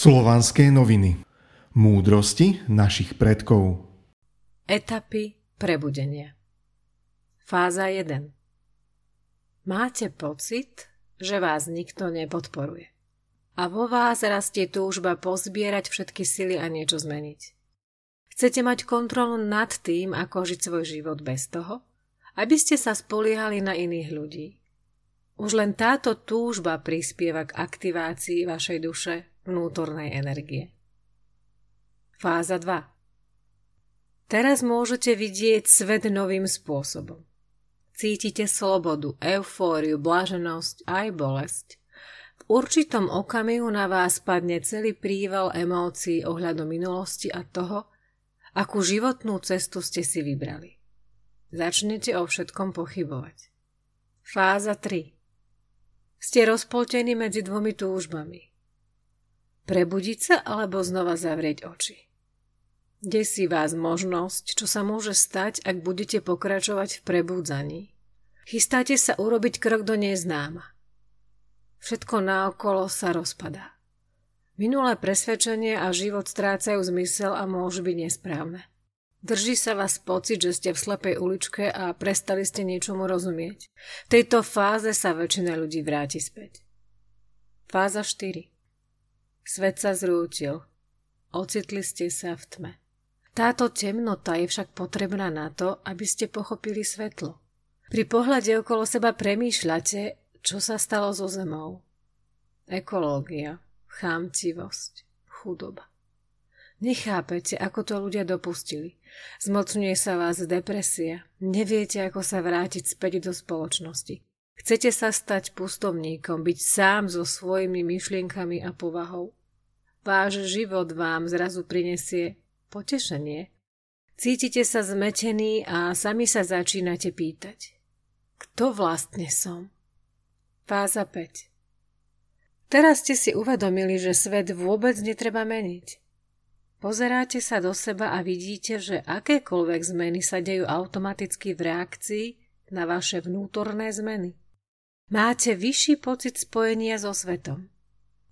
Slovanské noviny. Múdrosti našich predkov. Etapy prebudenia. Fáza 1. Máte pocit, že vás nikto nepodporuje. A vo vás rastie túžba pozbierať všetky sily a niečo zmeniť. Chcete mať kontrolu nad tým, ako žiť svoj život bez toho, aby ste sa spoliehali na iných ľudí. Už len táto túžba prispieva k aktivácii vašej duše vnútornej energie. Fáza 2. Teraz môžete vidieť svet novým spôsobom. Cítite slobodu, eufóriu, blaženosť aj bolesť. V určitom okamihu na vás padne celý príval emócií ohľadom minulosti a toho, akú životnú cestu ste si vybrali. Začnete o všetkom pochybovať. Fáza 3. Ste rozpoltení medzi dvomi túžbami. Prebudiť sa alebo znova zavrieť oči. Desí vás možnosť, čo sa môže stať, ak budete pokračovať v prebudzaní. Chystáte sa urobiť krok do neznáma. Všetko naokolo sa rozpadá. Minulé presvedčenie a život strácajú zmysel a môžu byť nesprávne. Drží sa vás pocit, že ste v slepej uličke a prestali ste niečomu rozumieť. V tejto fáze sa väčšina ľudí vráti späť. Fáza 4. Svet sa zrútil. Ocitli ste sa v tme. Táto temnota je však potrebná na to, aby ste pochopili svetlo. Pri pohľade okolo seba premýšľate, čo sa stalo so zemou. Ekológia, chámcivosť, chudoba. Nechápete, ako to ľudia dopustili. Zmocňuje sa vás depresia. Neviete, ako sa vrátiť späť do spoločnosti. Chcete sa stať pustovníkom, byť sám so svojimi myšlienkami a povahou. Váš život vám zrazu prinesie potešenie. Cítite sa zmetený a sami sa začínate pýtať. Kto vlastne som? Fáza 5 Teraz ste si uvedomili, že svet vôbec netreba meniť. Pozeráte sa do seba a vidíte, že akékoľvek zmeny sa dejú automaticky v reakcii na vaše vnútorné zmeny. Máte vyšší pocit spojenia so svetom.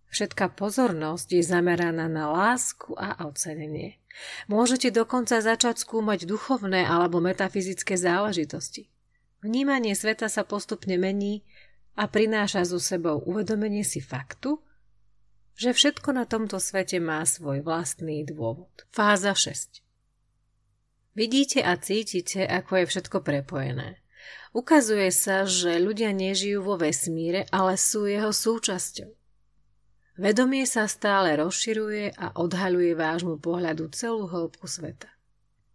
Všetká pozornosť je zameraná na lásku a ocenenie. Môžete dokonca začať skúmať duchovné alebo metafyzické záležitosti. Vnímanie sveta sa postupne mení a prináša so sebou uvedomenie si faktu, že všetko na tomto svete má svoj vlastný dôvod. Fáza 6 Vidíte a cítite, ako je všetko prepojené. Ukazuje sa, že ľudia nežijú vo vesmíre, ale sú jeho súčasťou. Vedomie sa stále rozširuje a odhaľuje vášmu pohľadu celú hĺbku sveta.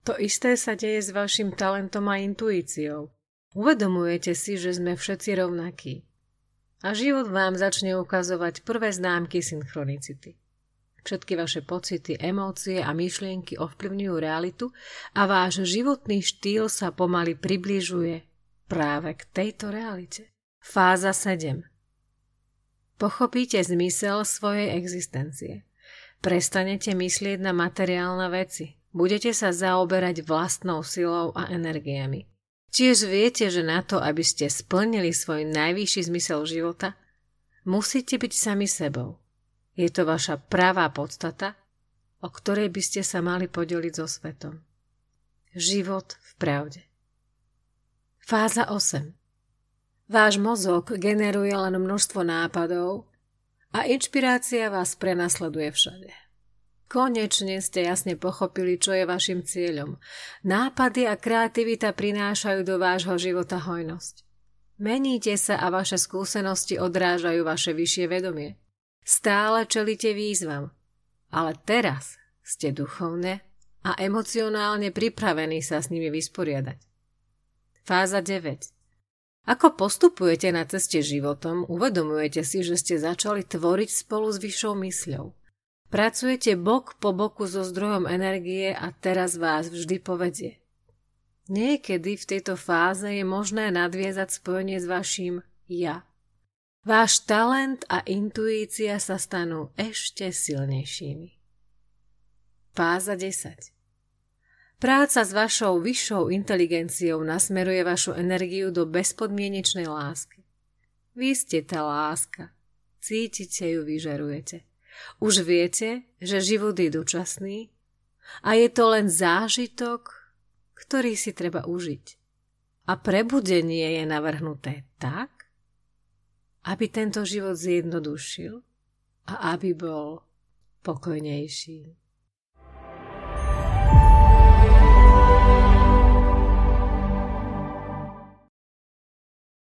To isté sa deje s vašim talentom a intuíciou. Uvedomujete si, že sme všetci rovnakí. A život vám začne ukazovať prvé známky synchronicity. Všetky vaše pocity, emócie a myšlienky ovplyvňujú realitu a váš životný štýl sa pomaly približuje práve k tejto realite. Fáza 7 Pochopíte zmysel svojej existencie. Prestanete myslieť na materiálne veci. Budete sa zaoberať vlastnou silou a energiami. Tiež viete, že na to, aby ste splnili svoj najvyšší zmysel života, musíte byť sami sebou. Je to vaša pravá podstata, o ktorej by ste sa mali podeliť so svetom. Život v pravde. Fáza 8. Váš mozog generuje len množstvo nápadov a inšpirácia vás prenasleduje všade. Konečne ste jasne pochopili, čo je vašim cieľom. Nápady a kreativita prinášajú do vášho života hojnosť. Meníte sa a vaše skúsenosti odrážajú vaše vyššie vedomie. Stále čelíte výzvam, ale teraz ste duchovne a emocionálne pripravení sa s nimi vysporiadať. Fáza 9. Ako postupujete na ceste životom, uvedomujete si, že ste začali tvoriť spolu s vyššou mysľou. Pracujete bok po boku so zdrojom energie a teraz vás vždy povedie. Niekedy v tejto fáze je možné nadviezať spojenie s vašim ja. Váš talent a intuícia sa stanú ešte silnejšími. Fáza 10 Práca s vašou vyššou inteligenciou nasmeruje vašu energiu do bezpodmienečnej lásky. Vy ste tá láska. Cítite ju, vyžarujete. Už viete, že život je dočasný a je to len zážitok, ktorý si treba užiť. A prebudenie je navrhnuté tak, aby tento život zjednodušil a aby bol pokojnejší.